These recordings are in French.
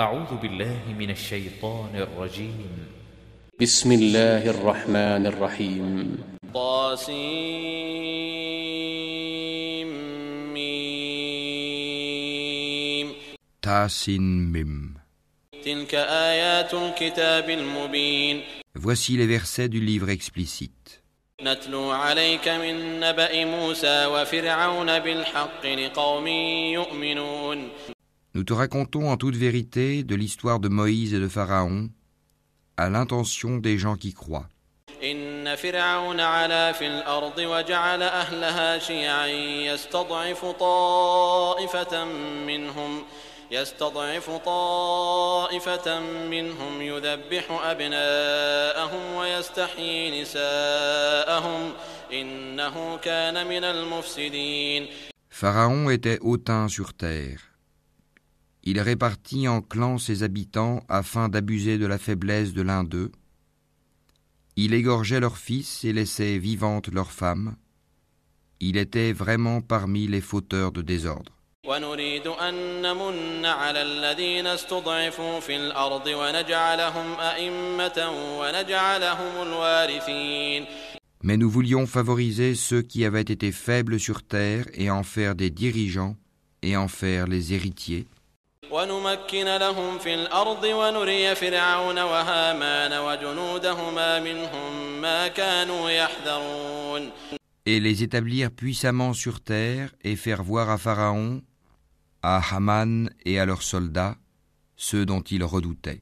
أعوذ بالله من الشيطان الرجيم. بسم الله الرحمن الرحيم. طاسيم Tasin Mim. تلك آيات الكتاب المبين. Voici les versets du livre explicite. نتلو عليك من نبأ موسى وفرعون بالحق لقوم يؤمنون. Nous te racontons en toute vérité de l'histoire de Moïse et de Pharaon à l'intention des gens qui croient. إن فرعون علا في الأرض وجعل أهلها شيعا يستضعف طائفة منهم يستضعف طائفة منهم يذبح أبناءهم ويستحيي نساءهم إنه كان من المفسدين Pharaon était hautain sur terre. Il répartit en clans ses habitants afin d'abuser de la faiblesse de l'un d'eux. Il égorgeait leurs fils et laissait vivantes leurs femmes. Il était vraiment parmi les fauteurs de désordre. Mais nous voulions favoriser ceux qui avaient été faibles sur terre et en faire des dirigeants et en faire les héritiers. ونمكن لهم في الأرض ونري فرعون وهامان وجنودهما منهم ما كانوا يحذرون et les établir puissamment sur terre et faire voir à Pharaon, à Haman et à leurs soldats ceux dont ils redoutaient.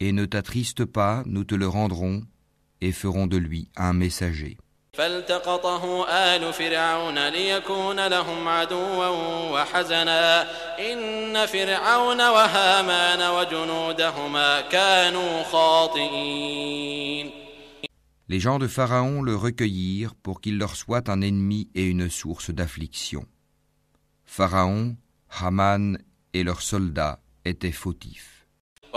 et ne t'attriste pas, nous te le rendrons, et ferons de lui un messager. فالتقطه آل فرعون ليكون لهم عدوا وحزنا إن فرعون وهامان وجنودهما كانوا خاطئين Les gens de Pharaon le recueillirent pour qu'il leur soit un ennemi et une source d'affliction. Pharaon, Haman et leurs soldats étaient fautifs.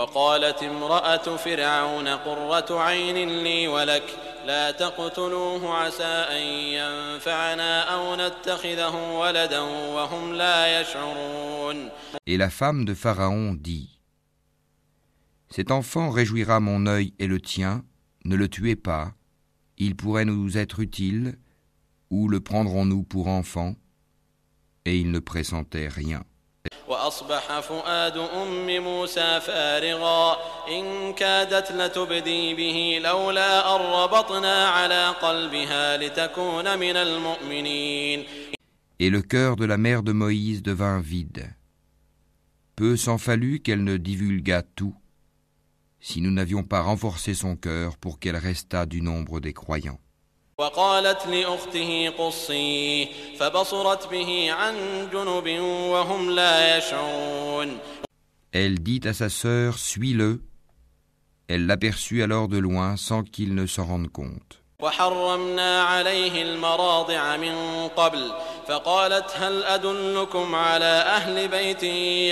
وقالت امرأة فرعون قرة عين لي ولك لا تقتلوه عسى أن ينفعنا أو نتخذه ولدا وهم لا يشعرون Et la femme de Pharaon dit Cet enfant réjouira mon œil et le tien, ne le tuez pas, il pourrait nous être utile, ou le prendrons-nous pour enfant Et il ne pressentait rien. وأصبح فؤاد أم موسى فارغا إن كادت لتبدي به لولا أن ربطنا على قلبها لتكون من المؤمنين Et le cœur de la mère de Moïse devint vide. Peu s'en fallut qu'elle ne divulguât tout, si nous n'avions pas renforcé son cœur pour qu'elle restât du nombre des croyants. وقالت لأخته قصيه فبصرت به عن جنب وهم لا يشعرون Elle dit à sa sœur Suis-le. Elle l'aperçut alors de loin sans qu'il ne s'en rende compte. وحرمنا عليه المراضع من قبل فقالت هل أدلكم على أهل بيت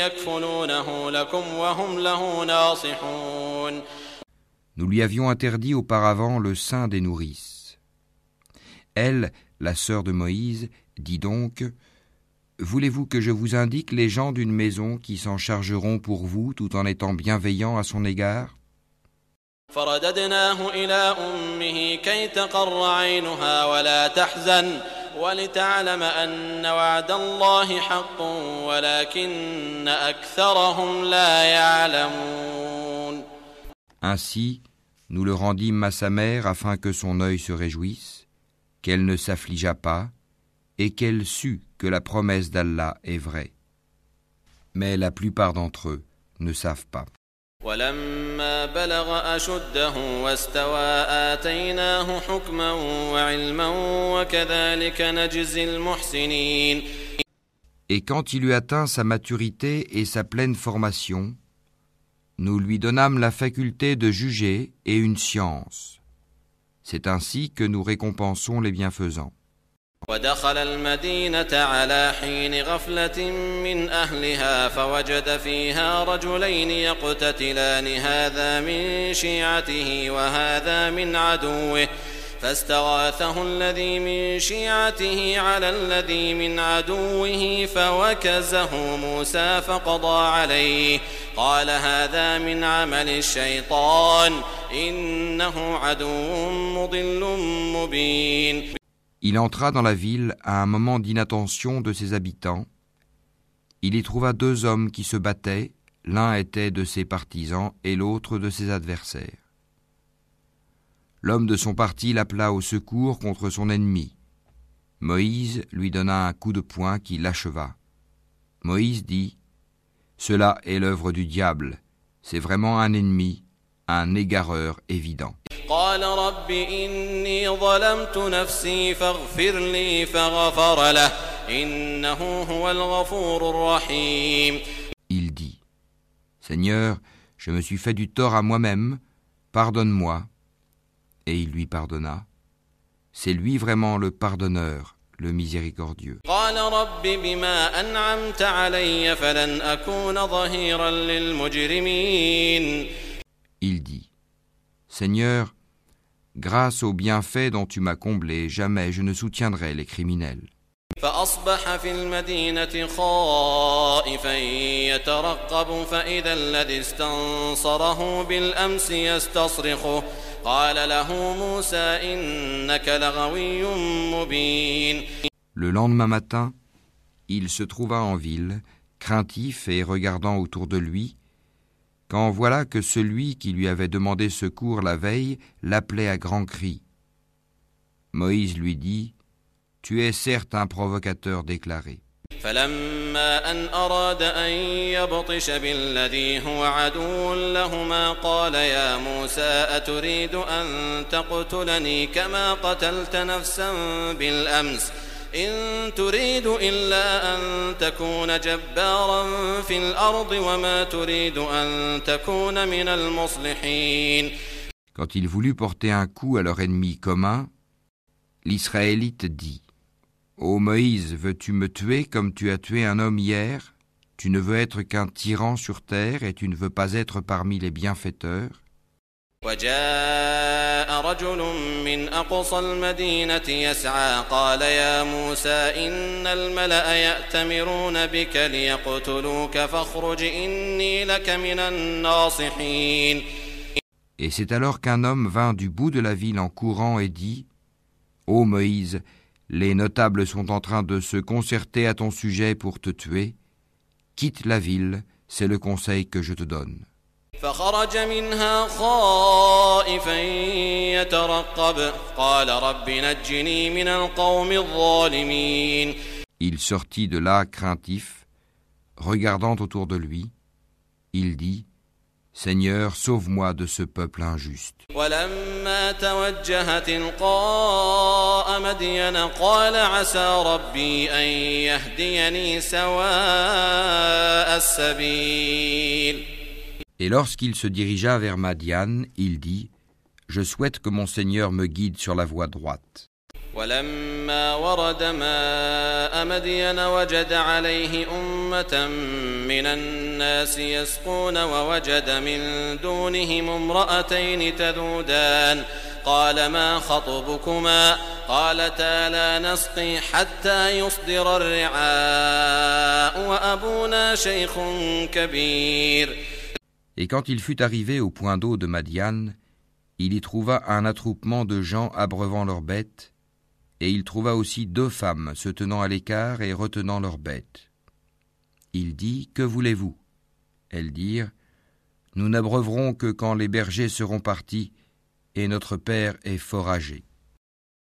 يكفلونه لكم وهم له ناصحون Nous lui avions interdit auparavant le sein des nourrices. Elle, la sœur de Moïse, dit donc Voulez-vous que je vous indique les gens d'une maison qui s'en chargeront pour vous tout en étant bienveillants à son égard فرددناه إلى أمه كي تقر عينها ولا تحزن ولتعلم أن وعد الله حق ولكن أكثرهم لا يعلمون Ainsi, nous le rendîmes à sa mère afin que son œil se réjouisse, qu'elle ne s'affligea pas, et qu'elle sut que la promesse d'Allah est vraie. Mais la plupart d'entre eux ne savent pas. Et quand il eut atteint sa maturité et sa pleine formation, nous lui donnâmes la faculté de juger et une science. C'est ainsi que nous récompensons les bienfaisants. ودخل المدينة على حين غفلة من أهلها فوجد فيها رجلين يقتتلان هذا من شيعته وهذا من عدوه فاستغاثه الذي من شيعته على الذي من عدوه فوكزه موسى فقضى عليه قال هذا من عمل الشيطان إنه عدو مضل مبين Il entra dans la ville à un moment d'inattention de ses habitants. Il y trouva deux hommes qui se battaient, l'un était de ses partisans et l'autre de ses adversaires. L'homme de son parti l'appela au secours contre son ennemi. Moïse lui donna un coup de poing qui l'acheva. Moïse dit Cela est l'œuvre du diable, c'est vraiment un ennemi, un égareur évident. Il dit Seigneur, je me suis fait du tort à moi-même, pardonne-moi, et il lui pardonna. C'est lui vraiment le pardonneur, le miséricordieux. Il dit, Seigneur, grâce au bienfait dont tu m'as comblé, jamais je ne soutiendrai les criminels. فأصبح في المدينة خائفا يترقب فإذا الذي استنصره بالأمس يستصرخه قال له موسى إنك لغوي مبين Le lendemain matin, il se trouva en ville, craintif et regardant autour de lui, quand voilà que celui qui lui avait demandé secours la veille l'appelait à grands cris. Moïse lui dit Tu es certes un provocateur déclaré. فلما أن أراد أن يبطش بالذي هو عدو لهما قال يا موسى أتريد أن تقتلني كما قتلت نفسا بالأمس إن تريد إلا أن تكون جبارا في الأرض وما تريد أن تكون من المصلحين Quand il voulut porter un coup à leur ennemi commun, l'Israélite dit Ô Moïse, veux-tu me tuer comme tu as tué un homme hier Tu ne veux être qu'un tyran sur terre et tu ne veux pas être parmi les bienfaiteurs وجاء رجل من أقصى المدينة يسعى قال يا موسى إن الملأ يأتمرون بك ليقتلوك فاخرج إني لك من الناصحين Et c'est alors qu'un homme vint du bout de la ville en courant et dit Ô Moïse, les notables sont en train de se concerter à ton sujet pour te tuer. Quitte la ville, c'est le conseil que je te donne. فخرج منها خائفا يترقب قال رب نجني من القوم الظالمين Il sortit de là craintif, regardant autour de lui. Il dit Seigneur, sauve-moi de ce peuple injuste. ولما توجه تلقاء مدين قال عسى ربي أن يهديني سواء السبيل Et lorsqu'il se dirigea vers Madian, il dit Je souhaite que mon Seigneur me guide sur la voie droite. ولما ورد ماء مدين وجد عليه أمة من الناس يسقون ووجد من دونهم امرأتين تذودان. قال ما خطبكما؟ قالتا لا نسقي حتى يصدر الرعاء وأبونا شيخ كبير. Et quand il fut arrivé au point d'eau de Madian, il y trouva un attroupement de gens abreuvant leurs bêtes, et il trouva aussi deux femmes se tenant à l'écart et retenant leurs bêtes. Il dit Que voulez-vous Elles dirent Nous n'abreuverons que quand les bergers seront partis, et notre père est fort âgé.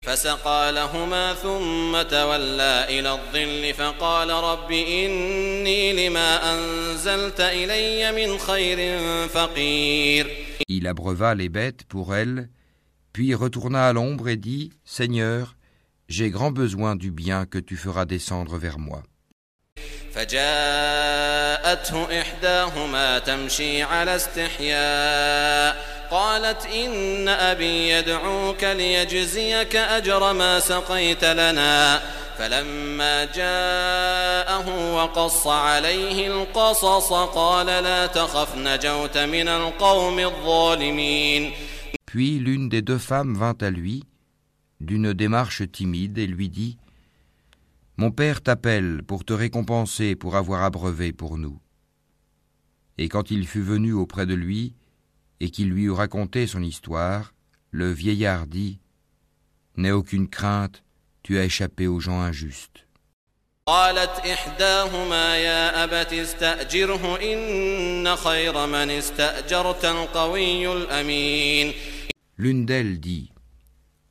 فسقى لهما ثم تولى إلى الظل فقال رب إني لما أنزلت إلي من خير فقير Il abreuva les bêtes pour elles, puis retourna à l'ombre et dit Seigneur, j'ai grand besoin du bien que tu feras descendre vers moi. فجاءته إحداهما تمشي على استحياء قالت إن أبي يدعوك ليجزيك أجر ما سقيت لنا فلما جاءه وقص عليه القصص قال لا تخف نجوت من القوم الظالمين Puis l'une des deux femmes vint à lui, d'une démarche timide, et lui dit Mon père t'appelle pour te récompenser pour avoir abreuvé pour nous. Et quand il fut venu auprès de lui, et qu'il lui eut raconté son histoire, le vieillard dit N'aie aucune crainte, tu as échappé aux gens injustes. قالت إحداهما يا أبت استأجره إن خير من استأجرت القوي الأمين L'une d'elles dit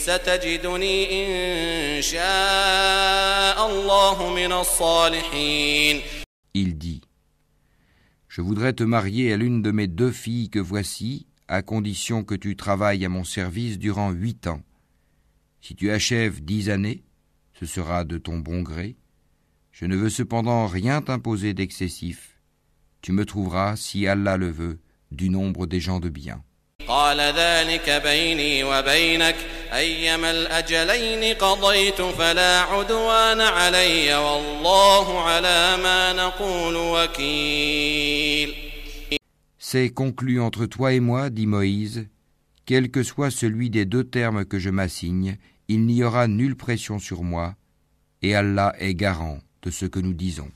ستجدني إن شاء الله من الصالحين Il dit Je voudrais te marier à l'une de mes deux filles que voici, à condition que tu travailles à mon service durant huit ans. Si tu achèves dix années, ce sera de ton bon gré. Je ne veux cependant rien t'imposer d'excessif. Tu me trouveras, si Allah le veut, du nombre des gens de bien. قال ذلك بيني وبينك أيما الأجلين قضيت فلا عدوان علي والله على ما نقول وكيل C'est conclu entre toi et moi, dit Moïse, quel que soit celui des deux termes que je m'assigne, il n'y aura nulle pression sur moi, et Allah est garant de ce que nous disons.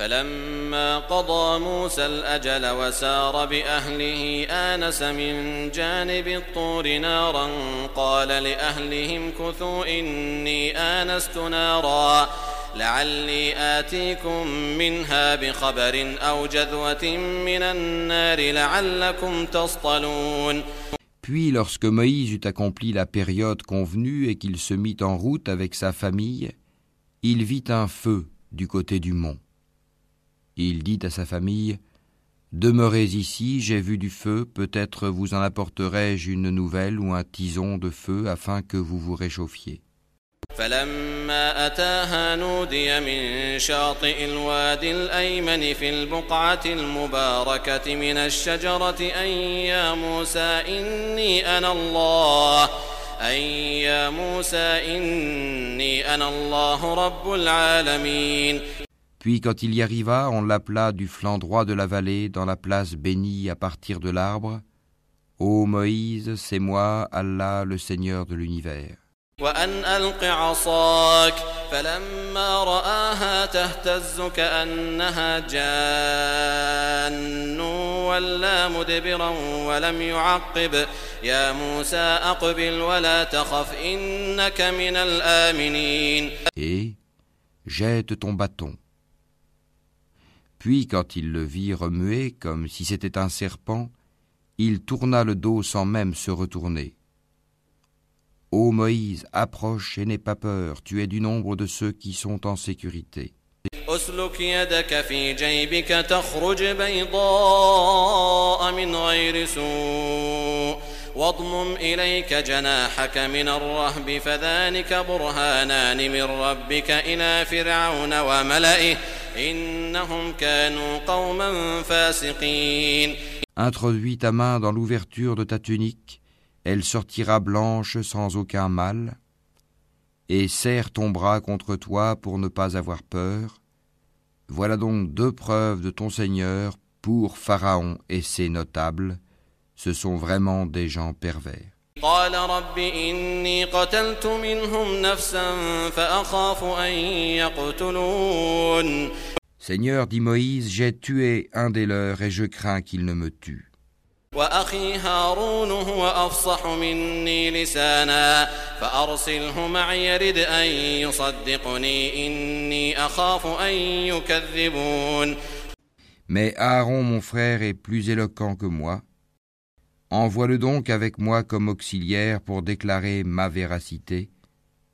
فلما قضى موسى الأجل وسار بأهله آنس من جانب الطور نارا قال لأهلهم كثوا إني آنست نارا لعلي آتيكم منها بخبر أو جذوة من النار لعلكم تصطلون Puis lorsque Moïse eut accompli la période convenue et qu'il se mit en route avec sa famille, il vit un feu du côté du mont. Il dit à sa famille, Demeurez ici, j'ai vu du feu, peut-être vous en apporterai-je une nouvelle ou un tison de feu afin que vous vous réchauffiez. فلما أتاها نودي من شاطئ الوادي الأيمن في البقعة المباركة من الشجرة أن يا موسى إني أنا الله أن يا موسى إني أنا الله رب العالمين Puis quand il y arriva, on l'appela du flanc droit de la vallée dans la place bénie à partir de l'arbre. Ô Moïse, c'est moi, Allah, le Seigneur de l'univers. وأن ألق عصاك فلما رآها تهتز كأنها جان ولا مدبرا ولم يعقب يا موسى أقبل ولا تخف إنك من الآمنين Et jette ton bâton. Puis quand il le vit remuer comme si c'était un serpent, il tourna le dos sans même se retourner. Ô Moïse, approche et n'aie pas peur, tu es du nombre de ceux qui sont en sécurité. أسلك يدك في جيبك تخرج بيضاء من غير سوء واضمم إليك جناحك من الرهب فذلك برهانان من ربك إلى فرعون وملئه Introduis ta main dans l'ouverture de ta tunique, elle sortira blanche sans aucun mal, et serre ton bras contre toi pour ne pas avoir peur. Voilà donc deux preuves de ton Seigneur pour Pharaon et ses notables, ce sont vraiment des gens pervers. قال رب إني قتلت منهم نفسا فأخاف أن يقتلون Seigneur, dit Moïse, j'ai tué un des leurs et je crains qu'il ne me tue. وأخي هارون هو أفصح مني لسانا فأرسله معي يرد أن يصدقني إني أخاف أن يكذبون Mais Aaron, mon frère, est plus éloquent que moi. Envoie-le donc avec moi comme auxiliaire pour déclarer ma véracité.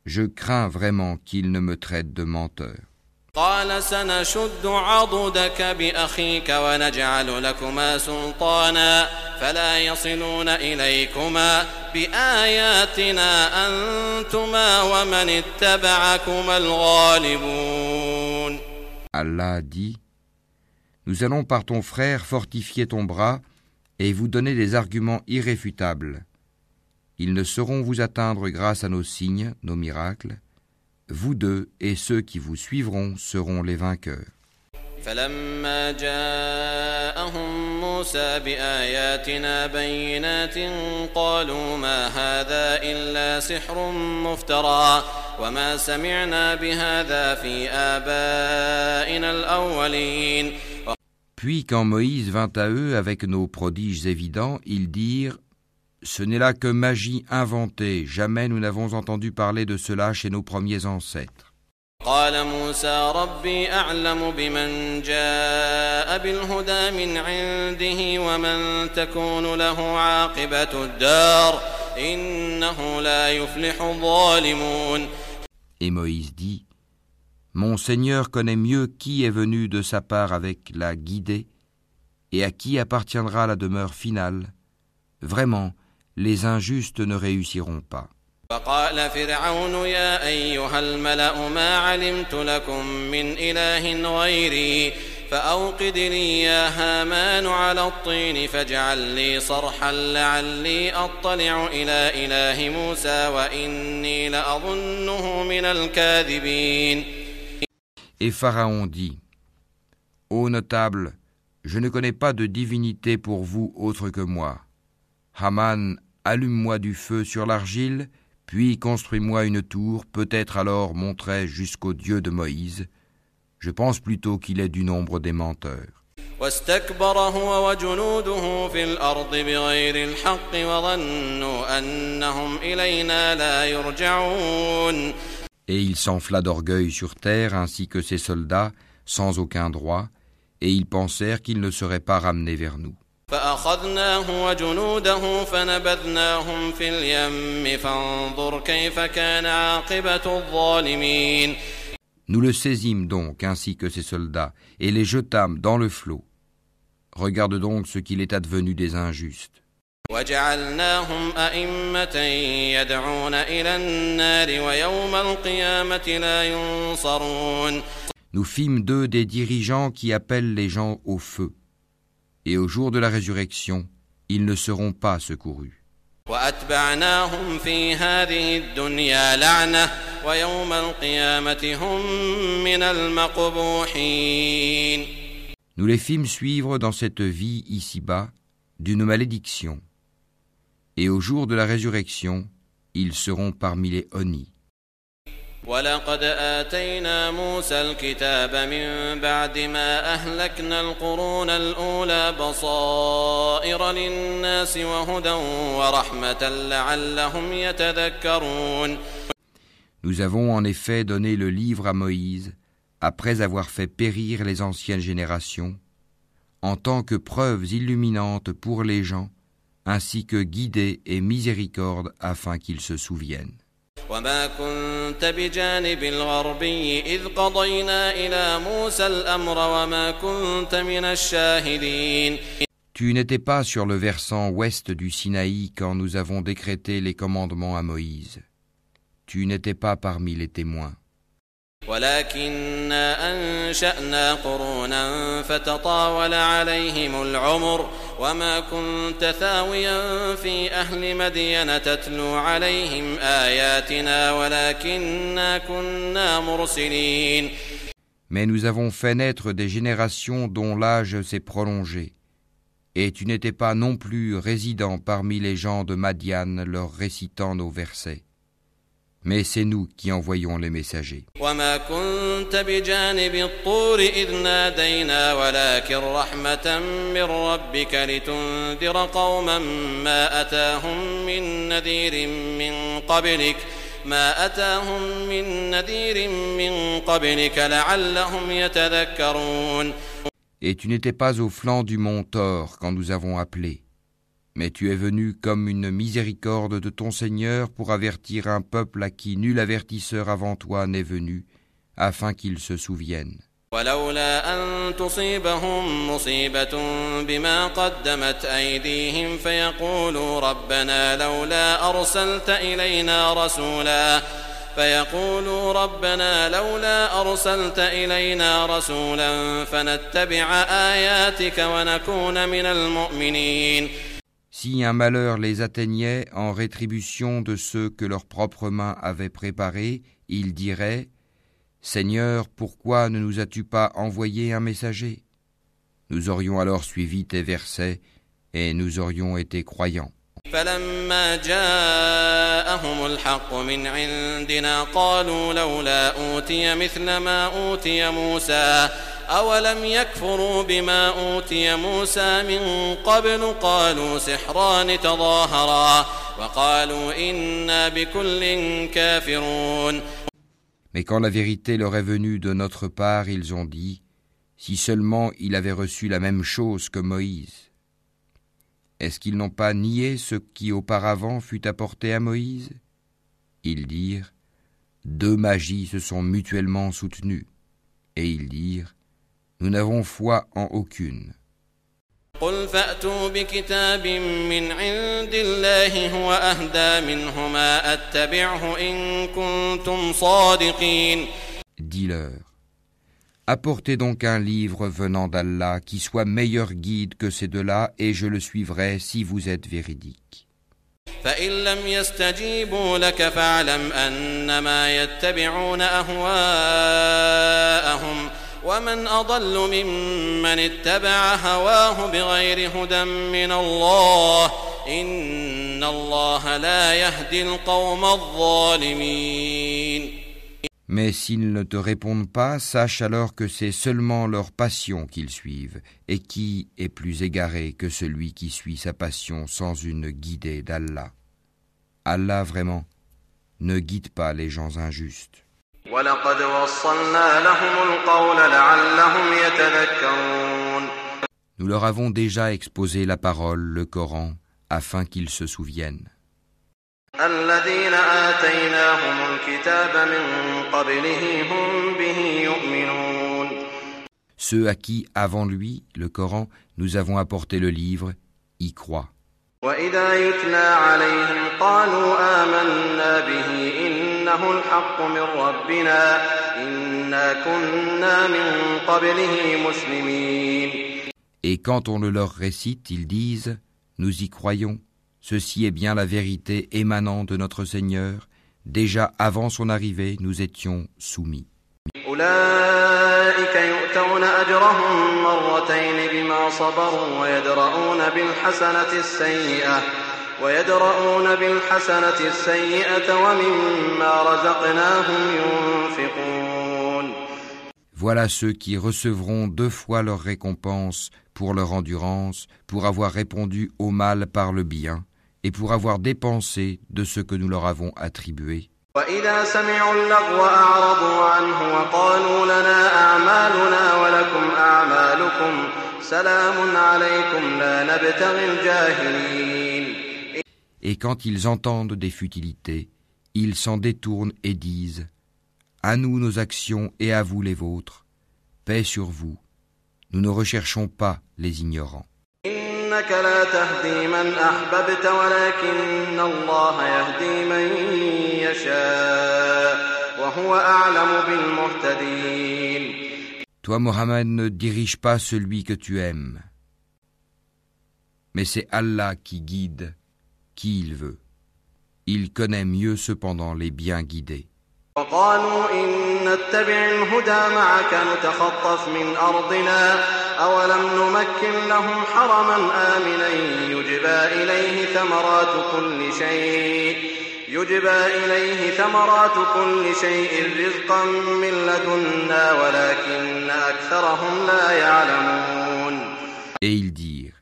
Je crains vraiment qu'il ne me traite de menteur. Allah dit, Nous allons par ton frère fortifier ton bras et vous donner des arguments irréfutables. Ils ne sauront vous atteindre grâce à nos signes, nos miracles. Vous deux et ceux qui vous suivront seront les vainqueurs. فلما جاءهم موسى بآياتنا بينات قالوا ما هذا إلا سحر مفترى وما سمعنا بهذا في آبائنا الأولين Puis quand Moïse vint à eux avec nos prodiges évidents, ils dirent Ce n'est là que magie inventée, jamais nous n'avons entendu parler de cela chez nos premiers ancêtres. قال موسى ربي أعلم بمن جاء بالهدى من عنده ومن تكون له عاقبة الدار إنه لا يفلح الظالمون Et Moïse dit mon Seigneur connaît mieux qui est venu de sa part avec la guidée et à qui appartiendra la demeure finale. Vraiment, les injustes ne réussiront pas. Et Pharaon dit Ô notable, je ne connais pas de divinité pour vous autre que moi. Haman, allume-moi du feu sur l'argile, puis construis-moi une tour, peut-être alors monterai jusqu'au Dieu de Moïse. Je pense plutôt qu'il est du nombre des menteurs. واستكبر هو وجنوده في الأرض بغير الحق وظنوا أنهم إلينا لا يرجعون Et il s'enfla d'orgueil sur terre ainsi que ses soldats, sans aucun droit, et ils pensèrent qu'ils ne seraient pas ramenés vers nous. Nous le saisîmes donc ainsi que ses soldats, et les jetâmes dans le flot. Regarde donc ce qu'il est advenu des injustes. وجعلناهم أئمة يدعون إلى النار ويوم القيامة لا ينصرون Nous fîmes d'eux des dirigeants qui appellent les gens au feu. Et au jour de la résurrection, ils ne seront pas secourus. وأتبعناهم في هذه الدنيا لعنة ويوم القيامة هم من المقبوحين Nous les fîmes suivre dans cette vie ici-bas d'une malédiction. Et au jour de la résurrection, ils seront parmi les honnis. ولقد آتينا موسى الكتاب من بعد ما أهلكنا القرون الأولى بصائر للناس وهدى ورحمة لعلهم يتذكرون Nous avons en effet donné le livre à Moïse, après avoir fait périr les anciennes générations, en tant que preuves illuminantes pour les gens, ainsi que guidée et miséricorde afin qu'ils se souviennent. وما كنت بجانب الغربي إذ قضينا إلى موسى الأمر وما كنت من الشاهدين Tu n'étais pas sur le versant ouest du Sinaï quand nous avons décrété les commandements à Moïse. Tu n'étais pas parmi les témoins. ولكنا أنشأنا قرونا فتطاول عليهم العمر وما كنت ثاويا في أهل مدين تتلو عليهم آياتنا ولكنا كنا مرسلين Mais nous avons fait naître des générations dont l'âge s'est prolongé. Et tu n'étais pas non plus résident parmi les gens de Madian leur récitant nos versets. mais c'est nous qui envoyons les messagers. Et tu n'étais pas au flanc du mont Thor quand nous avons appelé. Mais tu es venu comme une miséricorde de ton Seigneur pour avertir un peuple à qui nul avertisseur avant toi n'est venu, afin qu'il se souvienne. ولولا أن تصيبهم مصيبة بما قدمت أيديهم فيقولوا ربنا لولا أرسلت إلينا رسولا فيقولوا ربنا لولا أرسلت إلينا رسولا فنتبع آياتك ونكون من المؤمنين Si un malheur les atteignait en rétribution de ceux que leurs propres mains avaient préparés, ils diraient Seigneur, pourquoi ne nous as-tu pas envoyé un messager Nous aurions alors suivi tes versets et nous aurions été croyants. فلما جاءهم الحق من عندنا قالوا لولا أوتي مثل ما أوتي موسى أولم يكفروا بما أوتي موسى من قبل قالوا سحران تظاهرا وقالوا إنا بكل كافرون Mais quand la vérité leur est venue de notre part, ils ont dit, si seulement il avait reçu la même chose que Moïse. Est-ce qu'ils n'ont pas nié ce qui auparavant fut apporté à Moïse Ils dirent, deux magies se sont mutuellement soutenues. Et ils dirent, nous n'avons foi en aucune. قل فأتوا بكتاب من عند الله هو أهدى منهما أتبعه إن كنتم صادقين Dis-leur, apportez donc un livre venant d'Allah qui soit meilleur guide que ces deux-là, et je le suivrai si vous êtes véridique. فإن لم يستجيبوا لك فاعلم أنما يتبعون أهواءهم ومن أضل ممن اتبع هواه بغير هدى من الله إن الله لا يهدي القوم الظالمين Mais s'ils ne te répondent pas, sache alors que c'est seulement leur passion qu'ils suivent, et qui est plus égaré que celui qui suit sa passion sans une guidée d'Allah. Allah vraiment ne guide pas les gens injustes. Nous leur avons déjà exposé la parole, le Coran, afin qu'ils se souviennent. Ceux à qui, avant lui, le Coran, nous avons apporté le livre, y croient. وإذا يتلى عليهم قالوا آمنا به إنه الحق من ربنا إنا كنا من قبله مسلمين Et quand on le leur récite, ils disent Nous y croyons, ceci est bien la vérité émanant de notre Seigneur. Déjà avant son arrivée, nous étions soumis. أولئك يؤتون أجرهم مرتين بما صبروا ويدرؤون بالحسنة السيئة ويدرؤون بالحسنة السيئة ومما رزقناهم ينفقون Voilà ceux qui recevront deux fois leur récompense pour leur endurance, pour avoir répondu au mal par le bien, et pour avoir dépensé de ce que nous leur avons attribué. وإذا سمعوا اللغو أعرضوا عنه وقالوا لنا أعمالنا ولكم أعمالكم سلام عليكم لا نبتغي الجاهلين et quand ils entendent des futilités, ils s'en détournent et disent À nous nos actions et à vous les vôtres, paix sur vous, nous ne recherchons pas les ignorants. Toi, Mohammed, ne dirige pas celui que tu aimes, mais c'est Allah qui guide qui il veut. Il connaît mieux cependant les bien guidés. وقالوا إن نتبع الهدى معك نتخطف من أرضنا أولم نمكن لهم حرما آمنا يجبى إليه ثمرات كل شيء يجبى إليه ثمرات كل شيء رزقا من لدنا ولكن أكثرهم لا يعلمون Et ils dirent,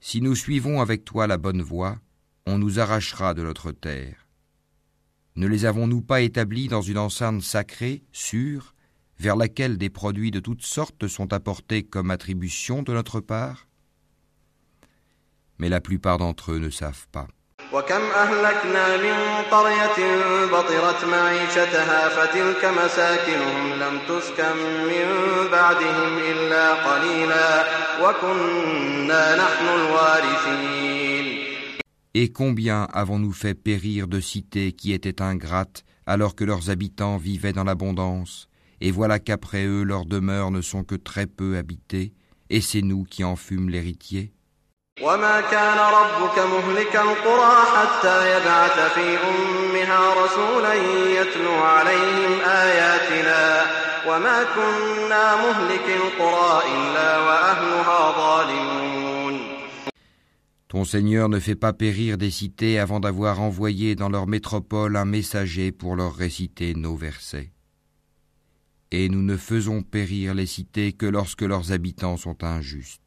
Si nous suivons avec toi la bonne voie, on nous arrachera de notre terre. Ne les avons-nous pas établis dans une enceinte sacrée, sûre, vers laquelle des produits de toutes sortes sont apportés comme attribution de notre part? Mais la plupart d'entre eux ne savent pas. Et combien avons-nous fait périr de cités qui étaient ingrates alors que leurs habitants vivaient dans l'abondance? Et voilà qu'après eux leurs demeures ne sont que très peu habitées, et c'est nous qui en fûmes l'héritier Ton Seigneur ne fait pas périr des cités avant d'avoir envoyé dans leur métropole un messager pour leur réciter nos versets. Et nous ne faisons périr les cités que lorsque leurs habitants sont injustes.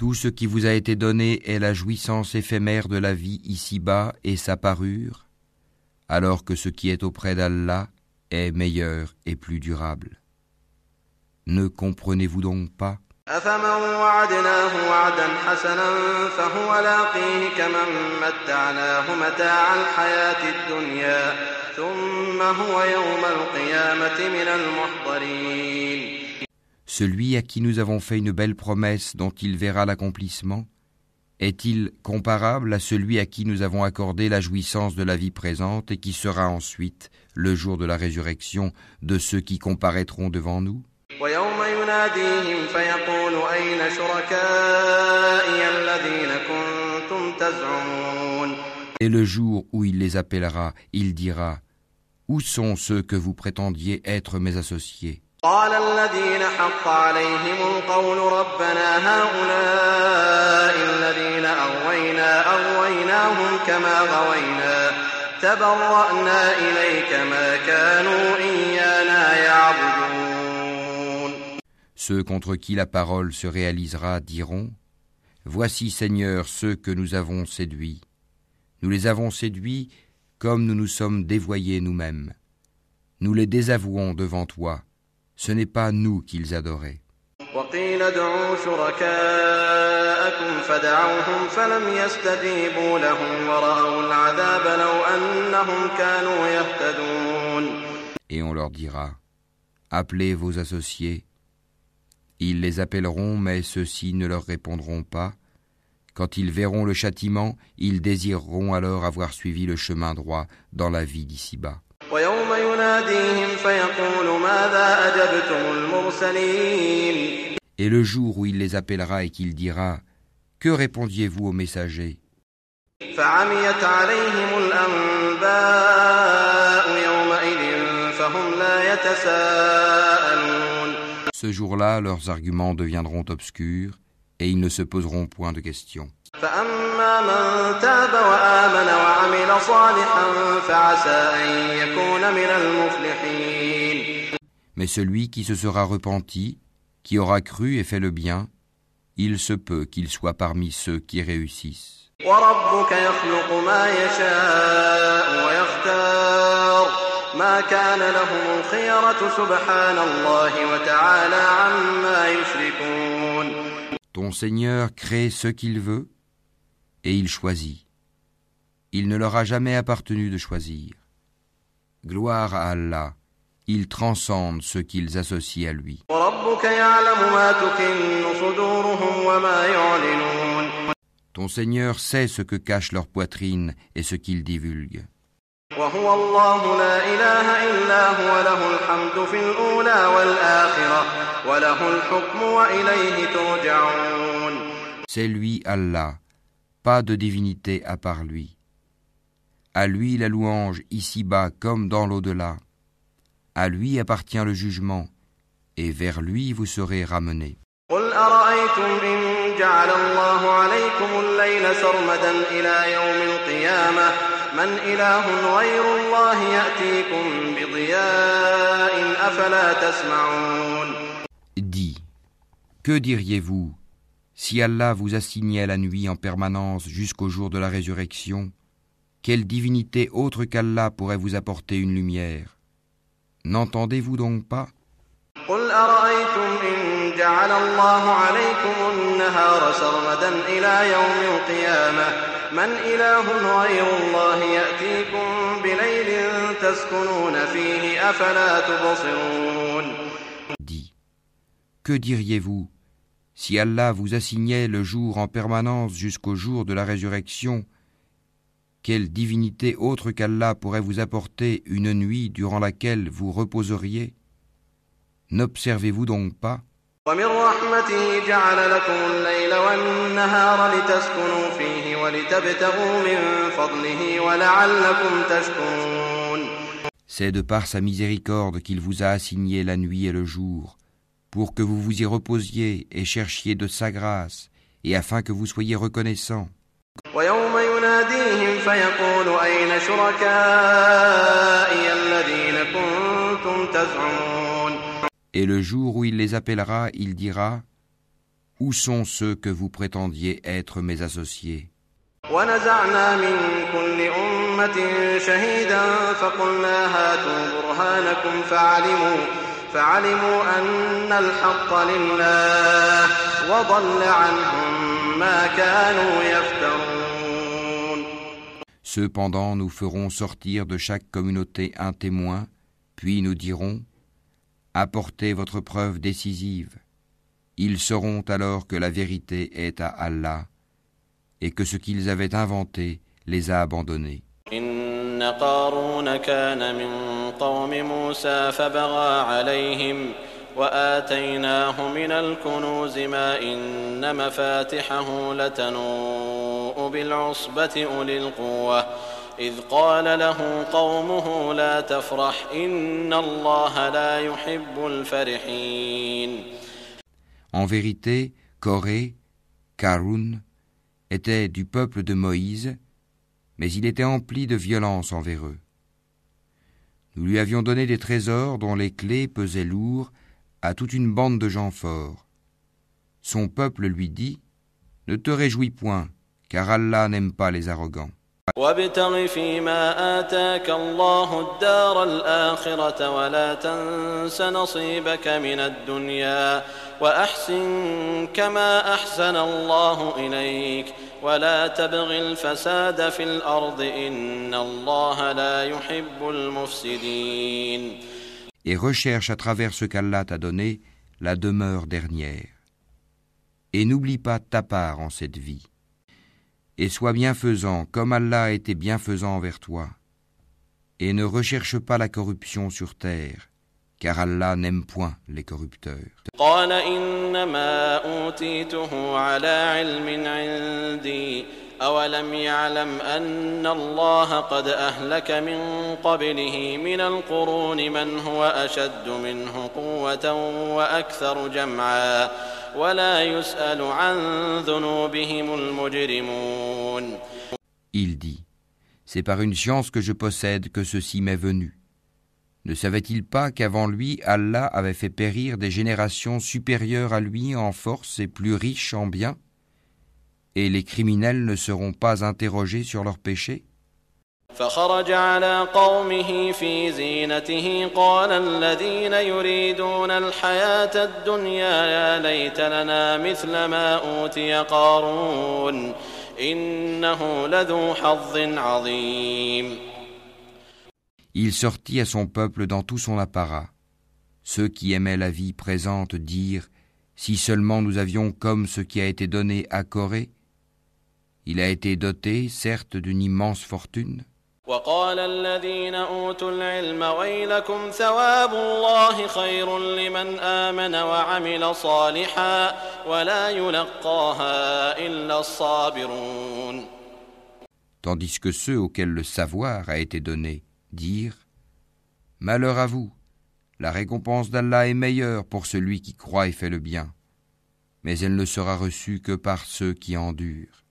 Tout ce qui vous a été donné est la jouissance éphémère de la vie ici-bas et sa parure, alors que ce qui est auprès d'Allah est meilleur et plus durable. Ne comprenez-vous donc pas? Celui à qui nous avons fait une belle promesse dont il verra l'accomplissement, est-il comparable à celui à qui nous avons accordé la jouissance de la vie présente et qui sera ensuite, le jour de la résurrection, de ceux qui comparaîtront devant nous? Et le jour où il les appellera, il dira, Où sont ceux que vous prétendiez être mes associés? قال الذين حق عليهم القول ربنا هؤلاء الذين أغوينا أغويناهم كما غوينا تبرأنا إليك ما كانوا إيانا يعبدون Ceux contre qui la parole se réalisera diront Voici, Seigneur, ceux que nous avons séduits. Nous les avons séduits comme nous nous sommes dévoyés nous-mêmes. Nous les désavouons devant toi. Ce n'est pas nous qu'ils adoraient. وقيل ادعوا شركاءكم فدعوهم فلم يستجيبوا لهم ورأوا العذاب لو أنهم كانوا يهتدون Et on leur dira Appelez vos associés. Ils les appelleront, mais ceux-ci ne leur répondront pas. Quand ils verront le châtiment, ils désireront alors avoir suivi le chemin droit dans la vie d'ici-bas. ويوم يناديهم فيقول ماذا أجبتم المرسلين Et le jour où il les appellera et qu'il dira Que répondiez-vous aux messagers فعميت عليهم الأنباء يومئذ فهم لا يتساءلون Ce jour-là, leurs arguments deviendront obscurs et ils ne se poseront point de questions. فأما من تاب وآمن وعمل صالحا فعسى أن يكون من المفلحين Mais celui qui se sera repenti, qui aura cru et fait le bien, il se peut qu'il soit parmi ceux qui réussissent. وربك يخلق ما يشاء ويختار ما كان لهم الخيرة سبحان الله وتعالى عما يشركون Ton Seigneur crée ce qu'il veut et il choisit. Il ne leur a jamais appartenu de choisir. Gloire à Allah, il transcende ceux qu'ils associent à lui. Ton Seigneur sait ce que cachent leurs poitrines et ce qu'ils divulguent. C'est lui Allah, pas de divinité à part lui. À lui la louange ici-bas comme dans l'au-delà. À lui appartient le jugement, et vers lui vous serez ramenés. Dis, que diriez-vous si Allah vous assignait la nuit en permanence jusqu'au jour de la résurrection, quelle divinité autre qu'Allah pourrait vous apporter une lumière? N'entendez-vous donc pas? Dis, que diriez-vous si Allah vous assignait le jour en permanence jusqu'au jour de la résurrection, quelle divinité autre qu'Allah pourrait vous apporter une nuit durant laquelle vous reposeriez? N'observez-vous donc pas? C'est de par sa miséricorde qu'il vous a assigné la nuit et le jour, pour que vous vous y reposiez et cherchiez de sa grâce, et afin que vous soyez reconnaissants. ويوم يناديهم فيقول أين شركائي الذين كنتم تزعمون Et le jour où il les appellera, il dira Où sont ceux que vous prétendiez être mes associés ونزعنا من كل أمة شهيدا فقلنا هاتوا برهانكم فعلموا فعلموا أن الحق لله وضل عنهم ما كانوا يفترون Cependant, nous ferons sortir de chaque communauté un témoin, puis nous dirons Apportez votre preuve décisive. Ils sauront alors que la vérité est à Allah et que ce qu'ils avaient inventé les a abandonnés. إن قارون كان من قوم موسى فبغى عليهم وآتيناه من الكنوز ما إن مفاتحه لتنوء بالعصبة أولي القوة. إذ قال له قومه لا تفرح إن الله لا يحب الفرحين. En vérité, Corée, Karun, était du peuple de Moïse, mais il était empli de violence envers eux. Nous lui avions donné des trésors dont les clés pesaient lourd à toute une bande de gens forts. Son peuple lui dit Ne te réjouis point, car Allah n'aime pas les arrogants. وابتغ فيما آتاك الله الدار الآخرة ولا تنس نصيبك من الدنيا وأحسن كما أحسن الله إليك ولا تبغ الفساد في الأرض إن الله لا يحب المفسدين Et recherche à travers ce qu'Allah t'a donné la demeure dernière. Et n'oublie pas ta part en cette vie. Et sois bienfaisant comme Allah a été bienfaisant envers toi. Et ne recherche pas la corruption sur terre, car Allah n'aime point les corrupteurs. قال إنما أوتيته على علم عندي أولم يعلم أن الله قد أهلك من قبله من القرون من هو أشد منه قوة وأكثر جمعا ولا يسأل عن ذنوبهم المجرمون Il dit C'est par une science que je possède que ceci m'est venu. Ne savait-il pas qu'avant lui, Allah avait fait périr des générations supérieures à lui en force et plus riches en biens Et les criminels ne seront pas interrogés sur leurs péchés فخرج على قومه في زينته قال الذين يريدون الحياة الدنيا يا ليت لنا مثل ما أوتي قارون إنه لذو حظ عظيم il sortit à son peuple dans tout son apparat. Ceux qui aimaient la vie présente dirent Si seulement nous avions comme ce qui a été donné à Corée, il a été doté, certes, d'une immense fortune. Tandis que ceux auxquels le savoir a été donné dirent Malheur à vous, la récompense d'Allah est meilleure pour celui qui croit et fait le bien, mais elle ne sera reçue que par ceux qui endurent.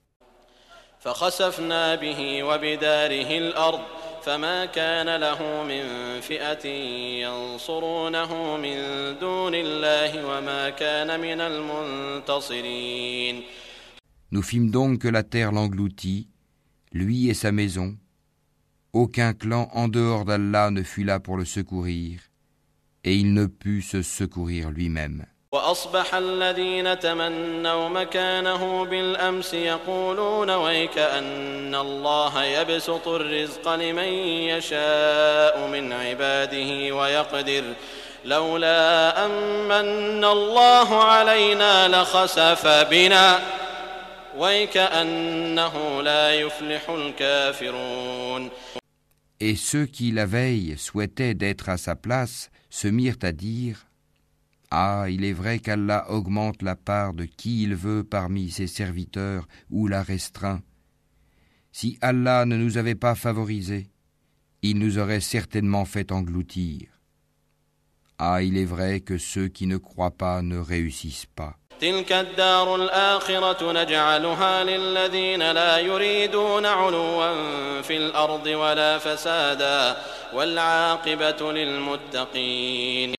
فخسفنا به وبداره الأرض فما كان له من فئة ينصرونه من دون الله وما كان من المنتصرين Nous fîmes donc que la terre l'engloutit, lui et sa maison. Aucun clan en dehors d'Allah ne fut là pour le secourir, et il ne put se secourir lui-même. وأصبح الذين تمنوا مكانه بالأمس يقولون ويك أن الله يبسط الرزق لمن يشاء من عباده ويقدر لولا أمن الله علينا لخسف بنا ويكأنه لا يفلح الكافرون Et ceux qui la veille souhaitaient d'être à sa place se mirent à dire Ah, il est vrai qu'Allah augmente la part de qui il veut parmi ses serviteurs ou la restreint. Si Allah ne nous avait pas favorisés, il nous aurait certainement fait engloutir. Ah, il est vrai que ceux qui ne croient pas ne réussissent pas. تلك الدار الآخرة نجعلها للذين لا يريدون علوا في الأرض ولا فسادا والعاقبة للمتقين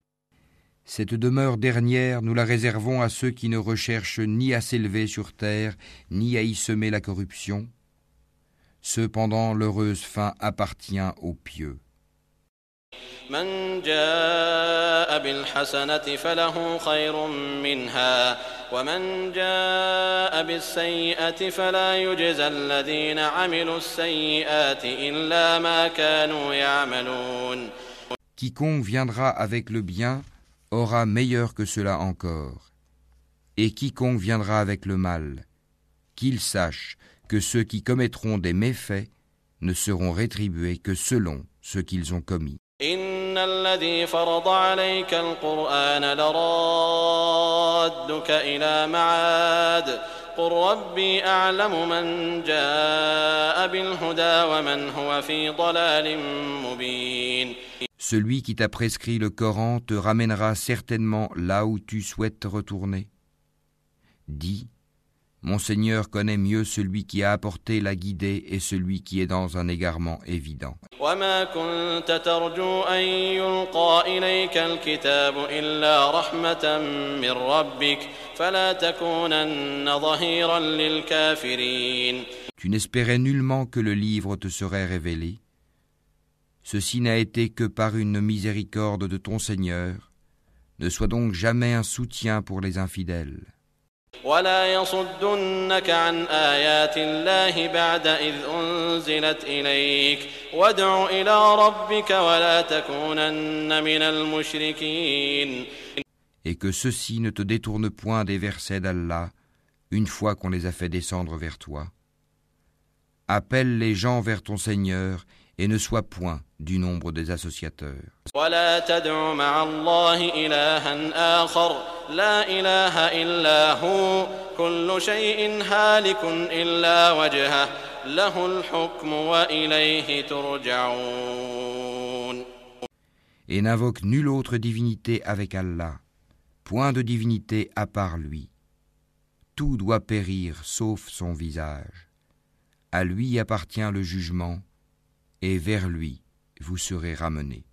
Cette demeure dernière, nous la réservons à ceux qui ne recherchent ni à s'élever sur terre, ni à y semer la corruption. Cependant, l'heureuse fin appartient aux pieux. من جاء بالحسنة فله خير منها ومن جاء بالسيئة فلا يجزى الذين عملوا السيئات إلا ما كانوا يعملون Quiconque viendra avec le bien aura meilleur que cela encore. Et quiconque viendra avec le mal, qu'il sache que ceux qui commettront des méfaits ne seront rétribués que selon ce qu'ils ont commis. إن الذي فرض عليك القرآن لرادك إلى معاد قل ربي أعلم من جاء بالهدى ومن هو في ضلال مبين Celui qui t'a prescrit le Coran te ramènera certainement là où tu souhaites te retourner. Dis, Mon Seigneur connaît mieux celui qui a apporté la guidée et celui qui est dans un égarement évident. Tu n'espérais nullement que le livre te serait révélé. Ceci n'a été que par une miséricorde de ton Seigneur. Ne sois donc jamais un soutien pour les infidèles. ولا يصدنك عن آيات الله بعد إذ أنزلت إليك وادع إلى ربك ولا تكونن من المشركين Et que ceci ne te détourne point des versets d'Allah une fois qu'on les a fait descendre vers toi. Appelle les gens vers ton Seigneur et et ne sois point du nombre des associateurs. Et n'invoque nulle autre divinité avec Allah, point de divinité à part lui. Tout doit périr sauf son visage. À lui appartient le jugement et vers lui vous serez ramenés.